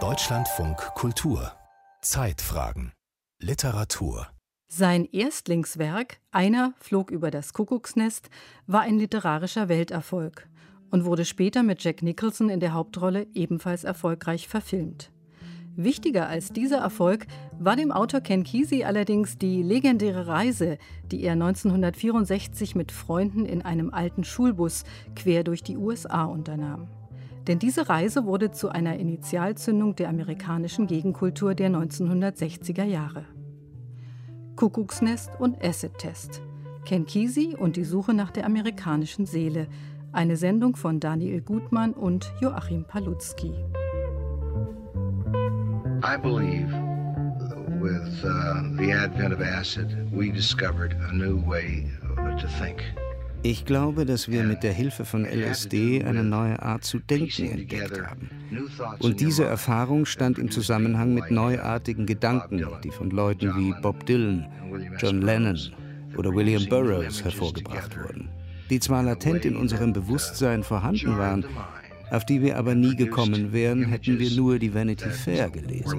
Deutschlandfunk Kultur Zeitfragen Literatur sein Erstlingswerk Einer flog über das Kuckucksnest war ein literarischer Welterfolg und wurde später mit Jack Nicholson in der Hauptrolle ebenfalls erfolgreich verfilmt. Wichtiger als dieser Erfolg war dem Autor Ken Kesey allerdings die legendäre Reise, die er 1964 mit Freunden in einem alten Schulbus quer durch die USA unternahm. Denn diese Reise wurde zu einer Initialzündung der amerikanischen Gegenkultur der 1960er Jahre. Kuckucksnest und Acid-Test. Ken Kesey und die Suche nach der amerikanischen Seele. Eine Sendung von Daniel Gutmann und Joachim Palutzki. I believe with uh, the advent of acid, we discovered a new way to think. Ich glaube, dass wir mit der Hilfe von LSD eine neue Art zu denken entdeckt haben. Und diese Erfahrung stand im Zusammenhang mit neuartigen Gedanken, die von Leuten wie Bob Dylan, John Lennon oder William Burroughs hervorgebracht wurden, die zwar latent in unserem Bewusstsein vorhanden waren, auf die wir aber nie gekommen wären, hätten wir nur die Vanity Fair gelesen.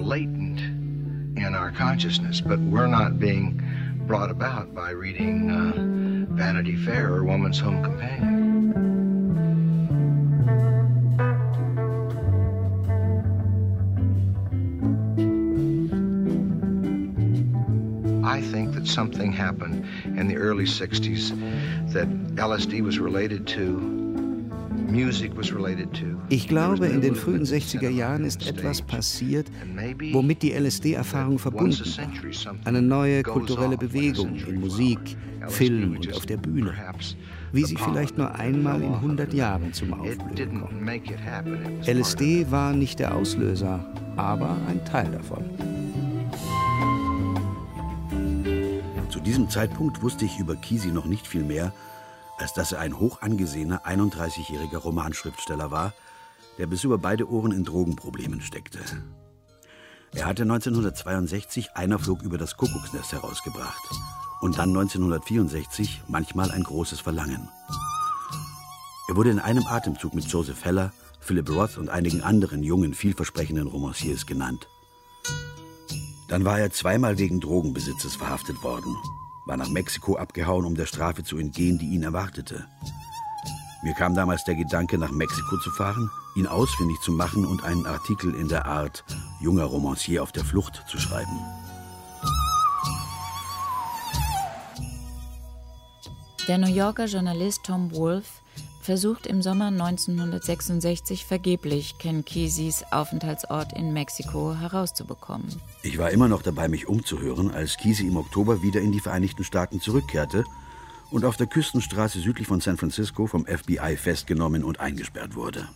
Brought about by reading uh, Vanity Fair or Woman's Home Companion. I think that something happened in the early 60s that LSD was related to Ich glaube, in den frühen 60er Jahren ist etwas passiert, womit die LSD-Erfahrung verbunden war. Eine neue kulturelle Bewegung in Musik, Film und auf der Bühne, wie sie vielleicht nur einmal in 100 Jahren zum Aufblühen kommt. LSD war nicht der Auslöser, aber ein Teil davon. Zu diesem Zeitpunkt wusste ich über Kisi noch nicht viel mehr, als dass er ein hoch angesehener 31-jähriger Romanschriftsteller war, der bis über beide Ohren in Drogenproblemen steckte. Er hatte 1962 Einer flog über das Kuckucksnest herausgebracht und dann 1964 manchmal ein großes Verlangen. Er wurde in einem Atemzug mit Joseph Heller, Philip Roth und einigen anderen jungen, vielversprechenden Romanciers genannt. Dann war er zweimal wegen Drogenbesitzes verhaftet worden war nach Mexiko abgehauen, um der Strafe zu entgehen, die ihn erwartete. Mir kam damals der Gedanke, nach Mexiko zu fahren, ihn ausfindig zu machen und einen Artikel in der Art junger Romancier auf der Flucht zu schreiben. Der New Yorker Journalist Tom Wolfe versucht im Sommer 1966 vergeblich Ken Keseys Aufenthaltsort in Mexiko herauszubekommen. Ich war immer noch dabei, mich umzuhören, als Kesey im Oktober wieder in die Vereinigten Staaten zurückkehrte und auf der Küstenstraße südlich von San Francisco vom FBI festgenommen und eingesperrt wurde.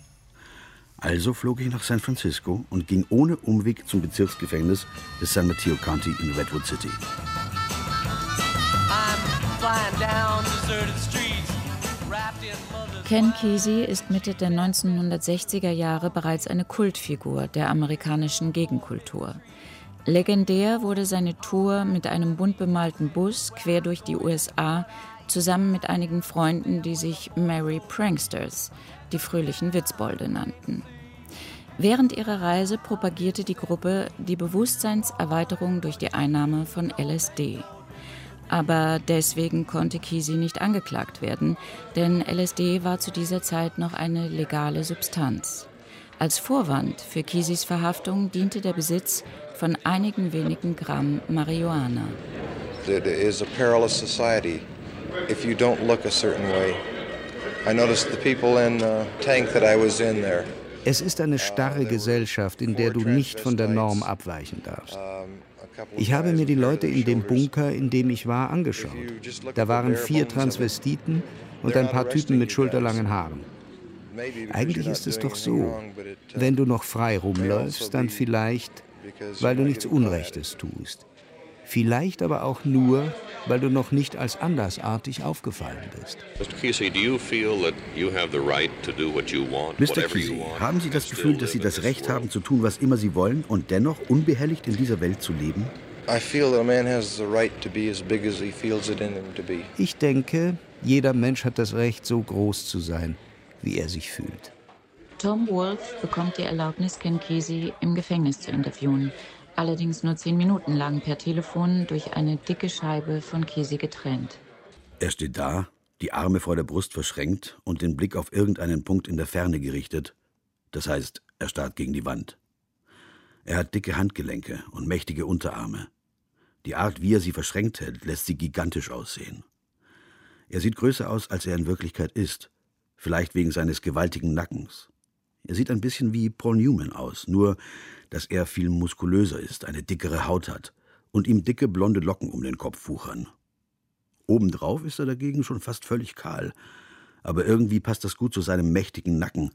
Also flog ich nach San Francisco und ging ohne Umweg zum Bezirksgefängnis des San Mateo County in Redwood City. I'm flying down deserted streets, Ken Kesey ist Mitte der 1960er Jahre bereits eine Kultfigur der amerikanischen Gegenkultur. Legendär wurde seine Tour mit einem bunt bemalten Bus quer durch die USA zusammen mit einigen Freunden, die sich Merry Pranksters, die fröhlichen Witzbolde nannten. Während ihrer Reise propagierte die Gruppe die Bewusstseinserweiterung durch die Einnahme von LSD. Aber deswegen konnte Kisi nicht angeklagt werden, denn LSD war zu dieser Zeit noch eine legale Substanz. Als Vorwand für Kisis Verhaftung diente der Besitz von einigen wenigen Gramm Marihuana. It is a perilous society if you don't look a certain way. I noticed the people in the tank that I was in there. Es ist eine starre Gesellschaft, in der du nicht von der Norm abweichen darfst. Ich habe mir die Leute in dem Bunker, in dem ich war, angeschaut. Da waren vier Transvestiten und ein paar Typen mit schulterlangen Haaren. Eigentlich ist es doch so, wenn du noch frei rumläufst, dann vielleicht, weil du nichts Unrechtes tust. Vielleicht aber auch nur, weil du noch nicht als andersartig aufgefallen bist. Mr. Kesey, haben Sie das Gefühl, dass Sie das Recht haben zu tun, was immer Sie wollen und dennoch unbehelligt in dieser Welt zu leben? Ich denke, jeder Mensch hat das Recht, so groß zu sein, wie er sich fühlt. Tom Wolfe bekommt die Erlaubnis, Ken Kesey im Gefängnis zu interviewen, allerdings nur zehn Minuten lang per Telefon durch eine dicke Scheibe von Kesey getrennt. Er steht da, die Arme vor der Brust verschränkt und den Blick auf irgendeinen Punkt in der Ferne gerichtet. Das heißt, er starrt gegen die Wand. Er hat dicke Handgelenke und mächtige Unterarme. Die Art, wie er sie verschränkt hält, lässt sie gigantisch aussehen. Er sieht größer aus, als er in Wirklichkeit ist, vielleicht wegen seines gewaltigen Nackens. Er sieht ein bisschen wie Paul Newman aus, nur dass er viel muskulöser ist, eine dickere Haut hat und ihm dicke blonde Locken um den Kopf wuchern. Obendrauf ist er dagegen schon fast völlig kahl, aber irgendwie passt das gut zu seinem mächtigen Nacken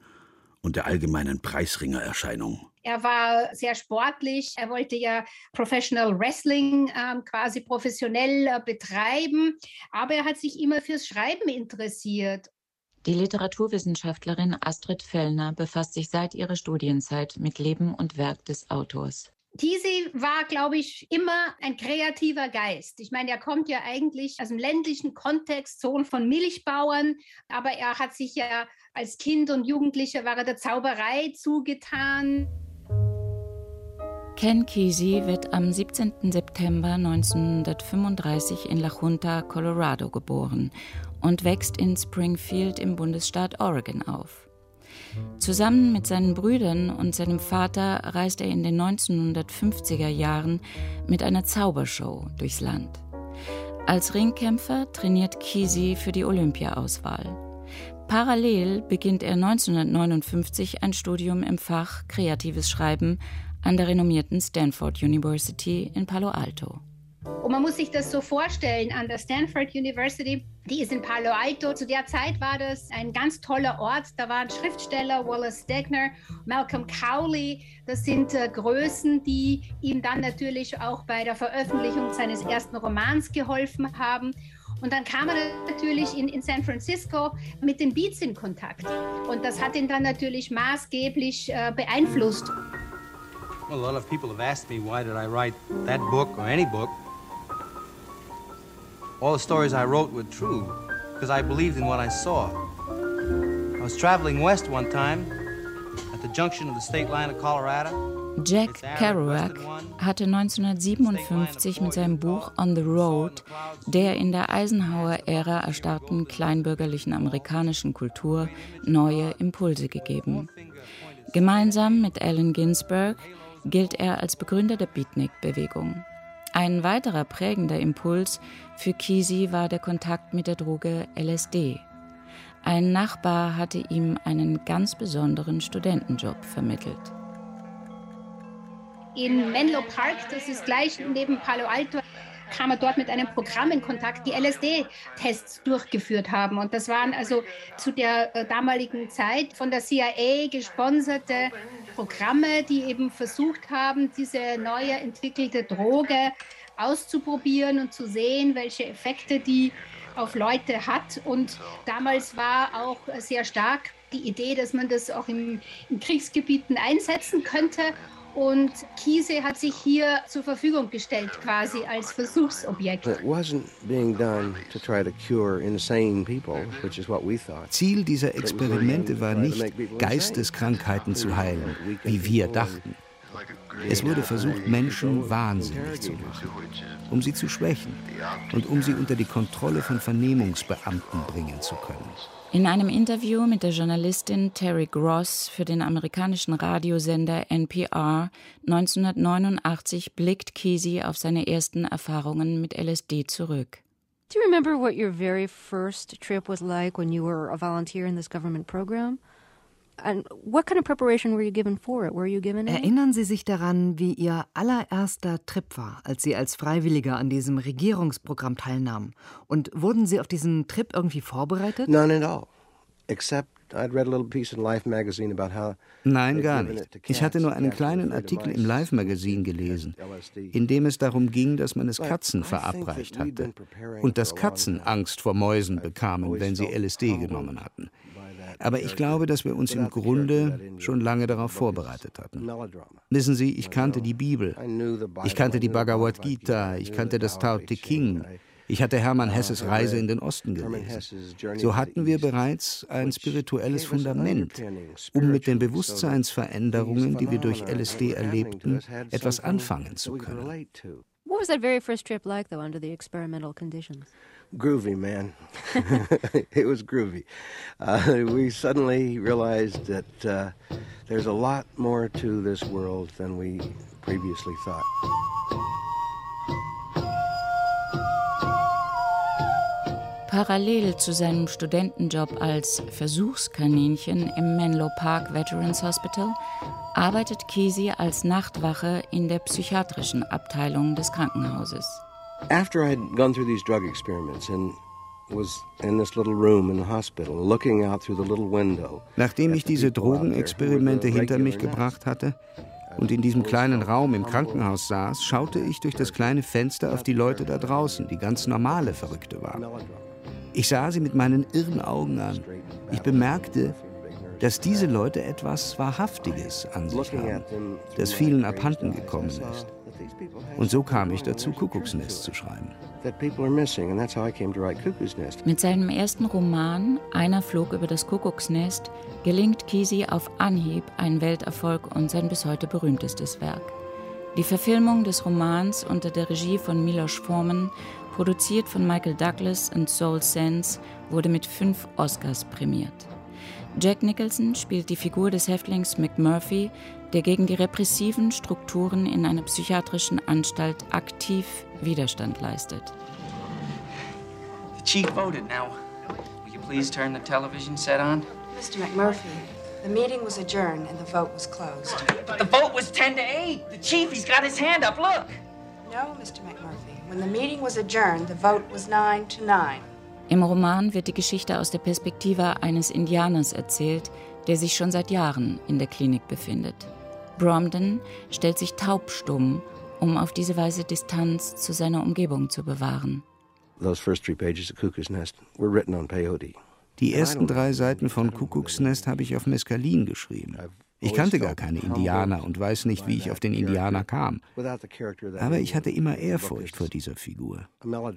und der allgemeinen Preisringererscheinung. Er war sehr sportlich. Er wollte ja Professional Wrestling äh, quasi professionell äh, betreiben, aber er hat sich immer fürs Schreiben interessiert. Die Literaturwissenschaftlerin Astrid Fellner befasst sich seit ihrer Studienzeit mit Leben und Werk des Autors. Diese war, glaube ich, immer ein kreativer Geist. Ich meine, er kommt ja eigentlich aus dem ländlichen Kontext, Sohn von Milchbauern, aber er hat sich ja als Kind und Jugendlicher war er der Zauberei zugetan. Ken Kesey wird am 17. September 1935 in La Junta, Colorado geboren und wächst in Springfield im Bundesstaat Oregon auf. Zusammen mit seinen Brüdern und seinem Vater reist er in den 1950er Jahren mit einer Zaubershow durchs Land. Als Ringkämpfer trainiert Kesey für die Olympiaauswahl. Parallel beginnt er 1959 ein Studium im Fach Kreatives Schreiben an der renommierten Stanford University in Palo Alto. Und man muss sich das so vorstellen, an der Stanford University, die ist in Palo Alto. Zu der Zeit war das ein ganz toller Ort. Da waren Schriftsteller, Wallace Stegner, Malcolm Cowley. Das sind äh, Größen, die ihm dann natürlich auch bei der Veröffentlichung seines ersten Romans geholfen haben. Und dann kam er natürlich in, in San Francisco mit den Beats in Kontakt. Und das hat ihn dann natürlich maßgeblich äh, beeinflusst. Well, a lot of people have asked me why did I write that book or any book. All the stories I wrote were true because I believed in what I saw. I was traveling west one time at the junction of the state line of Colorado. Jack Kerouac hatte 1957 mit seinem Buch On the Road der in der Eisenhower-Ära erstarrten kleinbürgerlichen amerikanischen Kultur neue Impulse gegeben. Gemeinsam mit Allen Ginsberg gilt er als Begründer der Beatnik-Bewegung. Ein weiterer prägender Impuls für Kisi war der Kontakt mit der Droge LSD. Ein Nachbar hatte ihm einen ganz besonderen Studentenjob vermittelt. In Menlo Park, das ist gleich neben Palo Alto, kam er dort mit einem Programm in Kontakt, die LSD-Tests durchgeführt haben. Und das waren also zu der äh, damaligen Zeit von der CIA gesponserte Programme, die eben versucht haben, diese neue entwickelte Droge auszuprobieren und zu sehen, welche Effekte die auf Leute hat. Und damals war auch sehr stark die Idee, dass man das auch in, in Kriegsgebieten einsetzen könnte. Und Kiese hat sich hier zur Verfügung gestellt, quasi als Versuchsobjekt. Ziel dieser Experimente war nicht, Geisteskrankheiten zu heilen, wie wir dachten. Es wurde versucht, Menschen wahnsinnig zu machen, um sie zu schwächen und um sie unter die Kontrolle von Vernehmungsbeamten bringen zu können. In einem Interview mit der Journalistin Terry Gross für den amerikanischen Radiosender NPR 1989 blickt Kesey auf seine ersten Erfahrungen mit LSD zurück. Do you remember what your very first trip was like when you were a volunteer in this government program? Erinnern Sie sich daran, wie Ihr allererster Trip war, als Sie als Freiwilliger an diesem Regierungsprogramm teilnahmen? Und wurden Sie auf diesen Trip irgendwie vorbereitet? None at all. Except Nein, gar nicht. Ich hatte nur einen kleinen Artikel im Life Magazine gelesen, in dem es darum ging, dass man es Katzen verabreicht hatte und dass Katzen Angst vor Mäusen bekamen, wenn sie LSD genommen hatten. Aber ich glaube, dass wir uns im Grunde schon lange darauf vorbereitet hatten. Wissen Sie, ich kannte die Bibel, ich kannte die Bhagavad Gita, ich kannte das Tao Te King. Ich hatte Hermann Hesses Reise in den Osten gelesen. So hatten wir bereits ein spirituelles Fundament, um mit den Bewusstseinsveränderungen, die wir durch LSD erlebten, etwas anfangen zu können. What was that very first trip like, though, under the experimental conditions? Groovy, man. it was groovy. Uh, we suddenly realized that uh, there's a lot more to this world than we previously thought. Parallel zu seinem Studentenjob als Versuchskaninchen im Menlo Park Veterans Hospital arbeitet Kesey als Nachtwache in der psychiatrischen Abteilung des Krankenhauses. After I'd gone through these drug experiments and Nachdem ich diese Drogenexperimente hinter mich gebracht hatte und in diesem kleinen Raum im Krankenhaus saß, schaute ich durch das kleine Fenster auf die Leute da draußen, die ganz normale Verrückte waren. Ich sah sie mit meinen irren Augen an. Ich bemerkte, dass diese Leute etwas Wahrhaftiges an sich haben, das vielen abhanden gekommen ist. Und so kam ich dazu, Kuckucksnest zu schreiben. Mit seinem ersten Roman Einer flog über das Kuckucksnest gelingt Kesey auf Anhieb ein Welterfolg und sein bis heute berühmtestes Werk. Die Verfilmung des Romans unter der Regie von Milos Forman produziert von Michael Douglas und Soul Sense, wurde mit fünf Oscars prämiert. Jack Nicholson spielt die Figur des Häftlings McMurphy, der gegen die repressiven Strukturen in einer psychiatrischen Anstalt aktiv Widerstand leistet. The chief voted now. Will you please turn the television set on? Mr. McMurphy, the meeting was adjourned and the vote was closed. But the vote was 10 to 8. The chief, he's got his hand up. Look. No, Mr. McMurphy. When the meeting was adjourned, the vote was nine to nine. Im Roman wird die Geschichte aus der Perspektive eines Indianers erzählt, der sich schon seit Jahren in der Klinik befindet. Bromden stellt sich taubstumm, um auf diese Weise Distanz zu seiner Umgebung zu bewahren. Die ersten drei Seiten von Kuckucksnest habe ich auf Mescalin geschrieben. Ich kannte gar keine Indianer und weiß nicht, wie ich auf den Indianer kam. Aber ich hatte immer Ehrfurcht vor dieser Figur.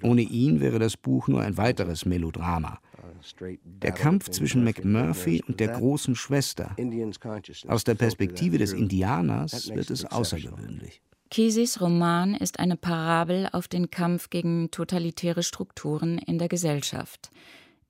Ohne ihn wäre das Buch nur ein weiteres Melodrama. Der Kampf zwischen McMurphy und der großen Schwester. Aus der Perspektive des Indianers wird es außergewöhnlich. Keseys Roman ist eine Parabel auf den Kampf gegen totalitäre Strukturen in der Gesellschaft.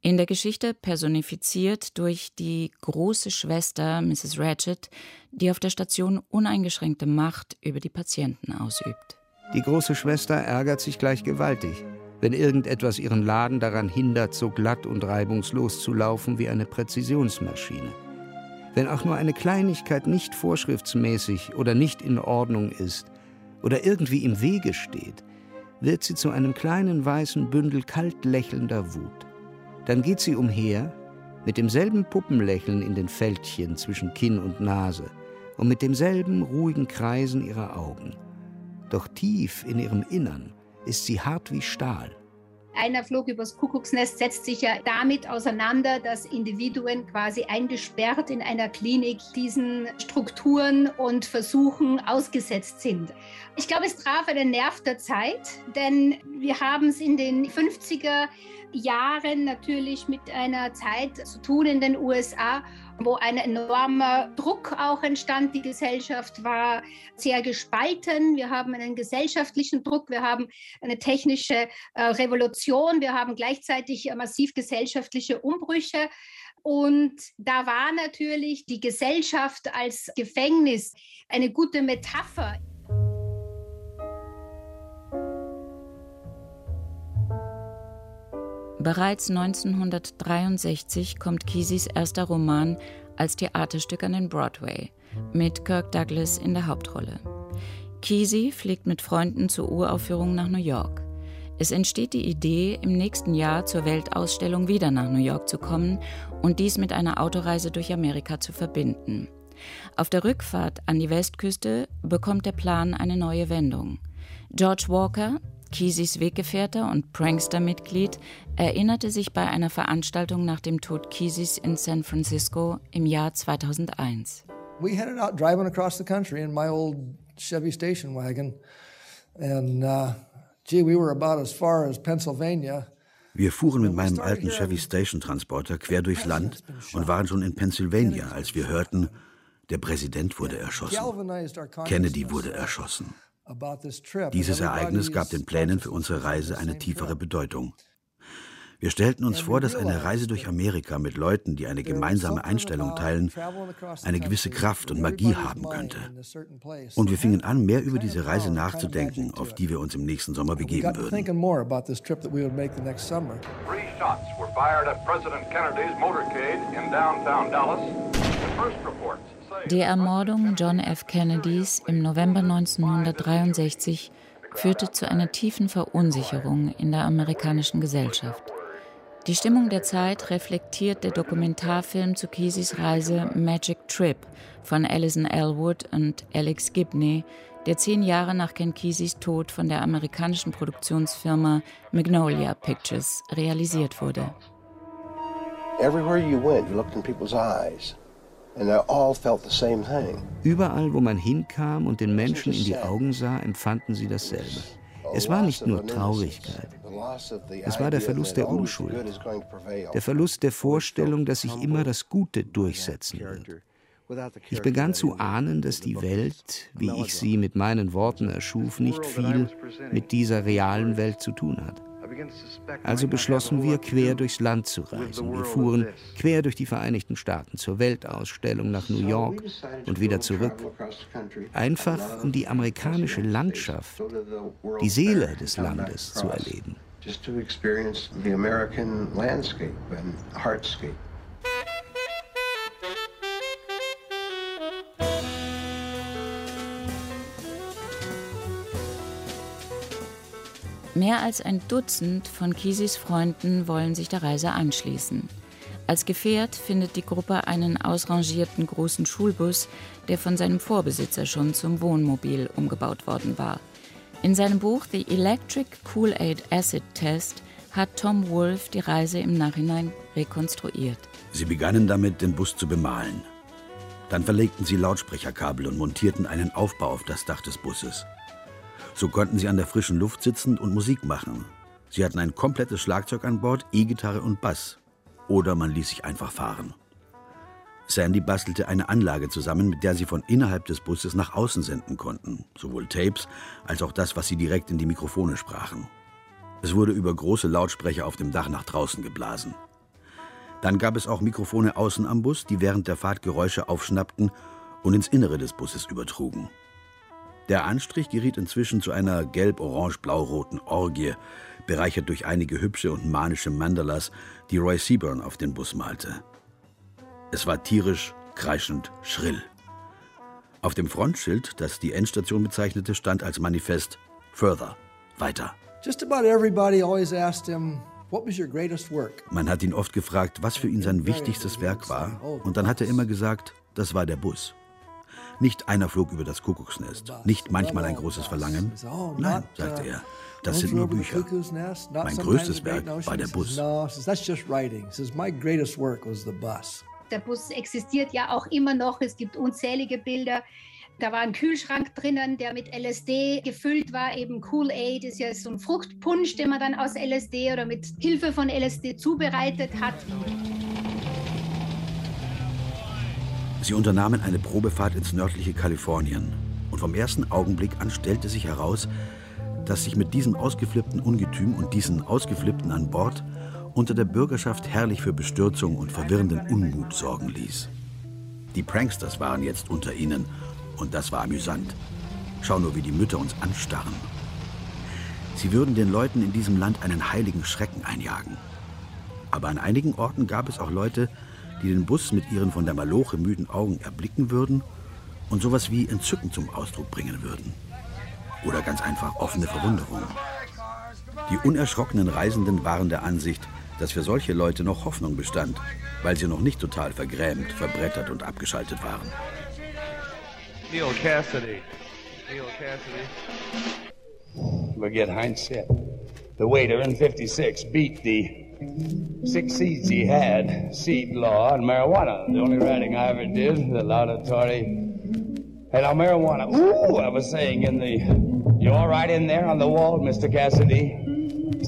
In der Geschichte personifiziert durch die große Schwester Mrs. Ratchet, die auf der Station uneingeschränkte Macht über die Patienten ausübt. Die große Schwester ärgert sich gleich gewaltig, wenn irgendetwas ihren Laden daran hindert, so glatt und reibungslos zu laufen wie eine Präzisionsmaschine. Wenn auch nur eine Kleinigkeit nicht vorschriftsmäßig oder nicht in Ordnung ist oder irgendwie im Wege steht, wird sie zu einem kleinen weißen Bündel kalt lächelnder Wut. Dann geht sie umher, mit demselben Puppenlächeln in den Fältchen zwischen Kinn und Nase und mit demselben ruhigen Kreisen ihrer Augen. Doch tief in ihrem Innern ist sie hart wie Stahl. Einer Flug übers Kuckucksnest setzt sich ja damit auseinander, dass Individuen quasi eingesperrt in einer Klinik diesen Strukturen und Versuchen ausgesetzt sind. Ich glaube, es traf einen Nerv der Zeit, denn wir haben es in den 50er Jahren natürlich mit einer Zeit zu tun in den USA, wo ein enormer Druck auch entstand. Die Gesellschaft war sehr gespalten. Wir haben einen gesellschaftlichen Druck, wir haben eine technische äh, Revolution, wir haben gleichzeitig massiv gesellschaftliche Umbrüche. Und da war natürlich die Gesellschaft als Gefängnis eine gute Metapher. Bereits 1963 kommt Keseys erster Roman als Theaterstück an den Broadway mit Kirk Douglas in der Hauptrolle. Kesey fliegt mit Freunden zur Uraufführung nach New York. Es entsteht die Idee, im nächsten Jahr zur Weltausstellung wieder nach New York zu kommen und dies mit einer Autoreise durch Amerika zu verbinden. Auf der Rückfahrt an die Westküste bekommt der Plan eine neue Wendung. George Walker, Keseys Weggefährte und Prankster-Mitglied, erinnerte sich bei einer Veranstaltung nach dem Tod Keseys in San Francisco im Jahr 2001. We headed out driving across the country in my old Chevy station wagon and uh, Wir fuhren mit meinem alten Chevy Station Transporter quer durchs Land und waren schon in Pennsylvania, als wir hörten, der Präsident wurde erschossen. Kennedy wurde erschossen. Dieses Ereignis gab den Plänen für unsere Reise eine tiefere Bedeutung. Wir stellten uns vor, dass eine Reise durch Amerika mit Leuten, die eine gemeinsame Einstellung teilen, eine gewisse Kraft und Magie haben könnte. Und wir fingen an, mehr über diese Reise nachzudenken, auf die wir uns im nächsten Sommer begeben würden. Three shots were fired at President Kennedy's motorcade in downtown Dallas. The first reports die Ermordung John F. Kennedys im November 1963 führte zu einer tiefen Verunsicherung in der amerikanischen Gesellschaft. Die Stimmung der Zeit reflektiert der Dokumentarfilm zu Keseys Reise Magic Trip von Alison Elwood und Alex Gibney, der zehn Jahre nach Ken Keseys Tod von der amerikanischen Produktionsfirma Magnolia Pictures realisiert wurde. Everywhere you went, you looked in people's eyes. Überall, wo man hinkam und den Menschen in die Augen sah, empfanden sie dasselbe. Es war nicht nur Traurigkeit. Es war der Verlust der Unschuld, der Verlust der Vorstellung, dass sich immer das Gute durchsetzen wird. Ich begann zu ahnen, dass die Welt, wie ich sie mit meinen Worten erschuf, nicht viel mit dieser realen Welt zu tun hat. Also beschlossen wir, quer durchs Land zu reisen. Wir fuhren quer durch die Vereinigten Staaten zur Weltausstellung nach New York und wieder zurück. Einfach um die amerikanische Landschaft, die Seele des Landes zu erleben. Just to experience the American landscape and hardscape. Mehr als ein Dutzend von Kisis Freunden wollen sich der Reise anschließen. Als Gefährt findet die Gruppe einen ausrangierten großen Schulbus, der von seinem Vorbesitzer schon zum Wohnmobil umgebaut worden war. In seinem Buch The Electric Kool-Aid Acid Test hat Tom Wolfe die Reise im Nachhinein rekonstruiert. Sie begannen damit, den Bus zu bemalen. Dann verlegten sie Lautsprecherkabel und montierten einen Aufbau auf das Dach des Busses. So konnten sie an der frischen Luft sitzen und Musik machen. Sie hatten ein komplettes Schlagzeug an Bord, E-Gitarre und Bass. Oder man ließ sich einfach fahren. Sandy bastelte eine Anlage zusammen, mit der sie von innerhalb des Busses nach außen senden konnten. Sowohl Tapes als auch das, was sie direkt in die Mikrofone sprachen. Es wurde über große Lautsprecher auf dem Dach nach draußen geblasen. Dann gab es auch Mikrofone außen am Bus, die während der Fahrt Geräusche aufschnappten und ins Innere des Busses übertrugen. Der Anstrich geriet inzwischen zu einer gelb-orange-blau-roten Orgie, bereichert durch einige hübsche und manische Mandalas, die Roy Seaburn auf den Bus malte. Es war tierisch, kreischend, schrill. Auf dem Frontschild, das die Endstation bezeichnete, stand als Manifest Further, weiter. Man hat ihn oft gefragt, was für ihn sein wichtigstes Werk war, und dann hat er immer gesagt, das war der Bus. Nicht einer flog über das Kuckucksnest, nicht manchmal ein großes Verlangen. Nein, sagte er, das sind nur Bücher. Mein größtes Werk war der Bus. Der Bus existiert ja auch immer noch. Es gibt unzählige Bilder. Da war ein Kühlschrank drinnen, der mit LSD gefüllt war. Eben Kool-Aid ist ja so ein Fruchtpunsch, den man dann aus LSD oder mit Hilfe von LSD zubereitet hat. Sie unternahmen eine Probefahrt ins nördliche Kalifornien. Und vom ersten Augenblick an stellte sich heraus, dass sich mit diesem ausgeflippten Ungetüm und diesen Ausgeflippten an Bord unter der Bürgerschaft herrlich für Bestürzung und verwirrenden Unmut sorgen ließ. Die Pranksters waren jetzt unter ihnen und das war amüsant. Schau nur, wie die Mütter uns anstarren. Sie würden den Leuten in diesem Land einen heiligen Schrecken einjagen. Aber an einigen Orten gab es auch Leute, die den Bus mit ihren von der Maloche müden Augen erblicken würden und sowas wie Entzücken zum Ausdruck bringen würden. Oder ganz einfach offene Verwunderung. Die unerschrockenen Reisenden waren der Ansicht, dass für solche Leute noch Hoffnung bestand, weil sie noch nicht total vergrämt, verbrettert und abgeschaltet waren. Neil Cassidy. Neil Cassidy. Forget Heinz said. The waiter in 56 beat the Six seeds he had seed law and marijuana. The only writing I ever did, the laudatory Hello, marijuana. Ooh, I was saying in the. You all right in there on the wall, Mr. Cassidy?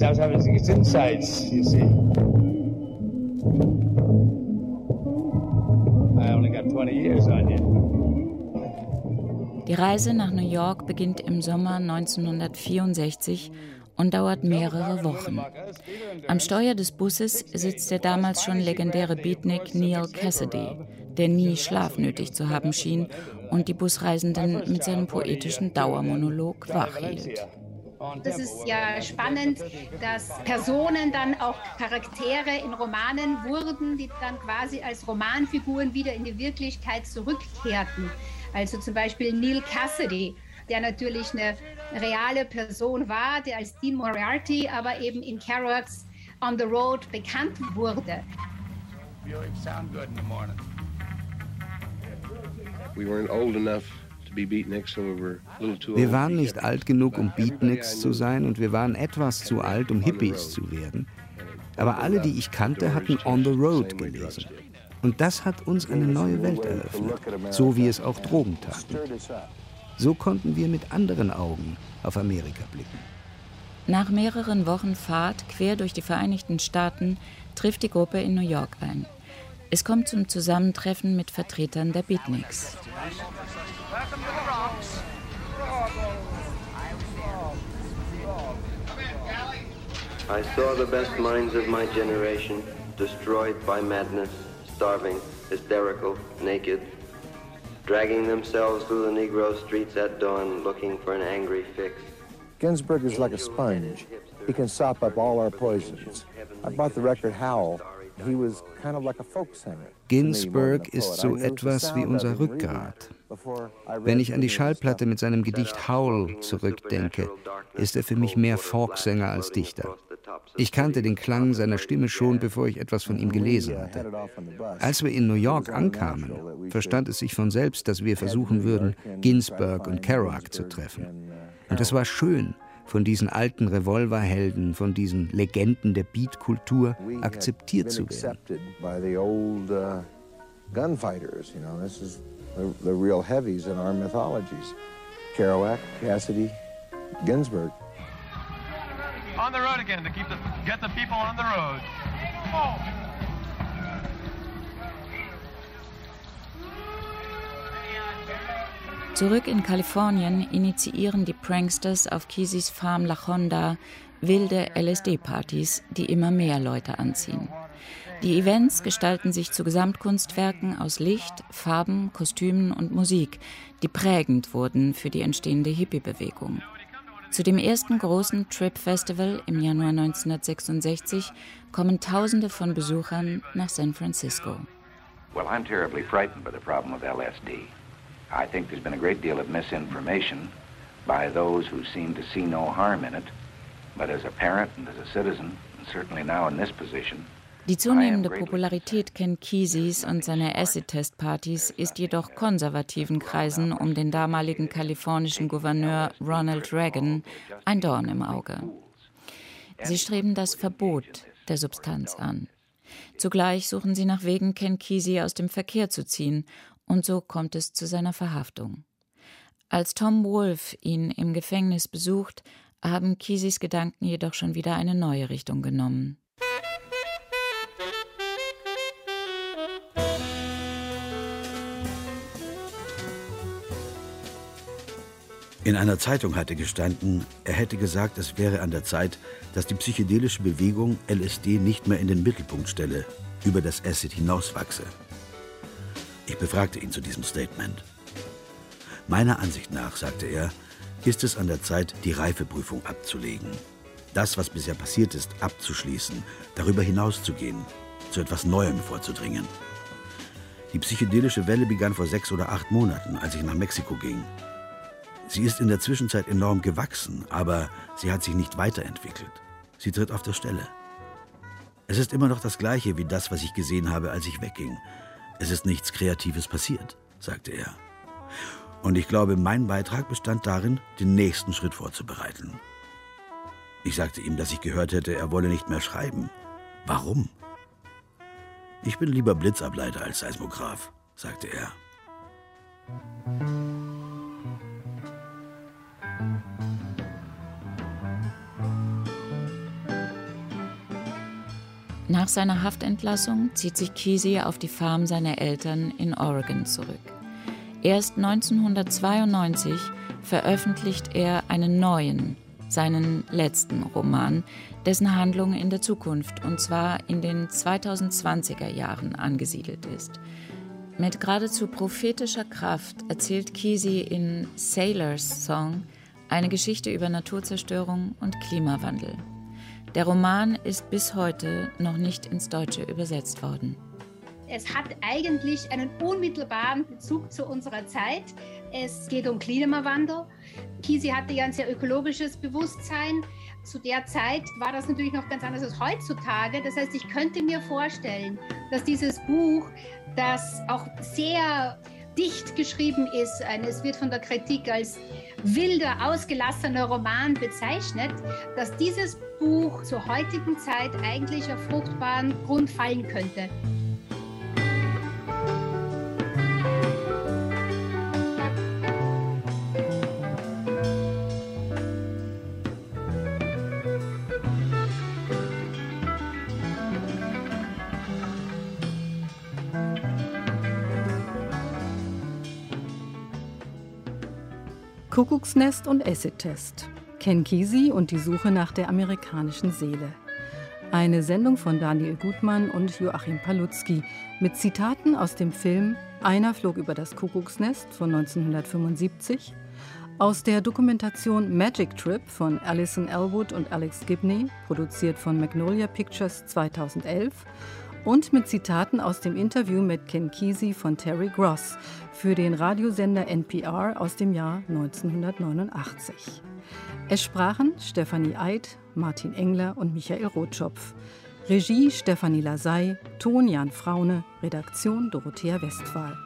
I was having its insights, you see. I only got 20 years on you. Die Reise nach New York beginnt im Sommer 1964 und dauert mehrere Wochen. Am Steuer des Busses sitzt der damals schon legendäre Beatnik Neil Cassidy, der nie Schlaf nötig zu haben schien und die Busreisenden mit seinem poetischen Dauermonolog wachhielt. Das ist ja spannend, dass Personen dann auch Charaktere in Romanen wurden, die dann quasi als Romanfiguren wieder in die Wirklichkeit zurückkehrten. Also zum Beispiel Neil Cassidy, der natürlich eine reale Person war, der als Dean Moriarty aber eben in Kerouacs On the Road bekannt wurde. Wir waren nicht alt genug, um Beatniks zu sein und wir waren etwas zu alt, um Hippies zu werden. Aber alle, die ich kannte, hatten On the Road gelesen. Und das hat uns eine neue Welt eröffnet, so wie es auch Drogen taten. So konnten wir mit anderen Augen auf Amerika blicken. Nach mehreren Wochen Fahrt quer durch die Vereinigten Staaten trifft die Gruppe in New York ein. Es kommt zum Zusammentreffen mit Vertretern der Beatniks. I saw the best minds of my generation destroyed by madness, starving, hysterical, naked, dragging themselves through the Negro streets at dawn looking for an angry fix. Ginsberg is like a sponge. He can sop up all our poisons. I bought the record Howl. He was kind of like a folk singer. Ginsberg ist so etwas wie unser Rückgrat. Wenn ich an die Schallplatte mit seinem Gedicht Howl zurückdenke, ist er für mich mehr Folksänger als Dichter. Ich kannte den Klang seiner Stimme schon, bevor ich etwas von ihm gelesen hatte. Als wir in New York ankamen, verstand es sich von selbst, dass wir versuchen würden, Ginsberg und Kerouac zu treffen. Und es war schön, von diesen alten Revolverhelden, von diesen Legenden der Beatkultur akzeptiert zu werden. Uh, gunfighters, you know, this is the, the real heavies in our mythologies. Kerouac, Cassidy, Ginsberg on the road again to keep the, get the people on the road. Zurück in Kalifornien initiieren die Pranksters auf Kisis Farm La Honda wilde LSD-Partys, die immer mehr Leute anziehen. Die Events gestalten sich zu Gesamtkunstwerken aus Licht, Farben, Kostümen und Musik, die prägend wurden für die entstehende Hippie-Bewegung. Zu dem ersten großen Trip Festival im Januar 1966 kommen Tausende von Besuchern nach San Francisco. Well, I'm terribly frightened by the problem with LSD. I think there's been a great deal of misinformation by those who seem to see no harm in it. But as a parent and as a citizen, and certainly now in this position, die zunehmende Popularität Ken Keseys und seiner Acid-Test-Partys ist jedoch konservativen Kreisen um den damaligen kalifornischen Gouverneur Ronald Reagan ein Dorn im Auge. Sie streben das Verbot der Substanz an. Zugleich suchen sie nach Wegen, Ken Kesey aus dem Verkehr zu ziehen, und so kommt es zu seiner Verhaftung. Als Tom Wolfe ihn im Gefängnis besucht, haben Keseys Gedanken jedoch schon wieder eine neue Richtung genommen. In einer Zeitung hatte gestanden, er hätte gesagt, es wäre an der Zeit, dass die psychedelische Bewegung LSD nicht mehr in den Mittelpunkt stelle, über das Acid hinauswachse. Ich befragte ihn zu diesem Statement. Meiner Ansicht nach, sagte er, ist es an der Zeit, die Reifeprüfung abzulegen. Das, was bisher passiert ist, abzuschließen, darüber hinauszugehen, zu etwas Neuem vorzudringen. Die psychedelische Welle begann vor sechs oder acht Monaten, als ich nach Mexiko ging. Sie ist in der Zwischenzeit enorm gewachsen, aber sie hat sich nicht weiterentwickelt. Sie tritt auf der Stelle. Es ist immer noch das Gleiche wie das, was ich gesehen habe, als ich wegging. Es ist nichts Kreatives passiert, sagte er. Und ich glaube, mein Beitrag bestand darin, den nächsten Schritt vorzubereiten. Ich sagte ihm, dass ich gehört hätte, er wolle nicht mehr schreiben. Warum? Ich bin lieber Blitzableiter als Seismograph, sagte er. Nach seiner Haftentlassung zieht sich Kesey auf die Farm seiner Eltern in Oregon zurück. Erst 1992 veröffentlicht er einen neuen, seinen letzten Roman, dessen Handlung in der Zukunft, und zwar in den 2020er Jahren angesiedelt ist. Mit geradezu prophetischer Kraft erzählt Kesey in Sailor's Song eine Geschichte über Naturzerstörung und Klimawandel. Der Roman ist bis heute noch nicht ins Deutsche übersetzt worden. Es hat eigentlich einen unmittelbaren Bezug zu unserer Zeit. Es geht um Klimawandel. Kisi hatte ja ein sehr ökologisches Bewusstsein. Zu der Zeit war das natürlich noch ganz anders als heutzutage. Das heißt, ich könnte mir vorstellen, dass dieses Buch, das auch sehr dicht geschrieben ist, es wird von der Kritik als wilder, ausgelassener Roman bezeichnet, dass dieses Buch zur heutigen Zeit eigentlich auf fruchtbaren Grund fallen könnte. Kuckucksnest und Acid-Test. Ken Kesey und die Suche nach der amerikanischen Seele. Eine Sendung von Daniel Gutmann und Joachim Palutzki mit Zitaten aus dem Film Einer flog über das Kuckucksnest von 1975, aus der Dokumentation Magic Trip von Alison Elwood und Alex Gibney, produziert von Magnolia Pictures 2011 und mit Zitaten aus dem Interview mit Ken Kesey von Terry Gross für den Radiosender NPR aus dem Jahr 1989. Es sprachen Stefanie Eid, Martin Engler und Michael Rotschopf. Regie Stefanie Lasey, Ton Jan Fraune, Redaktion Dorothea Westphal.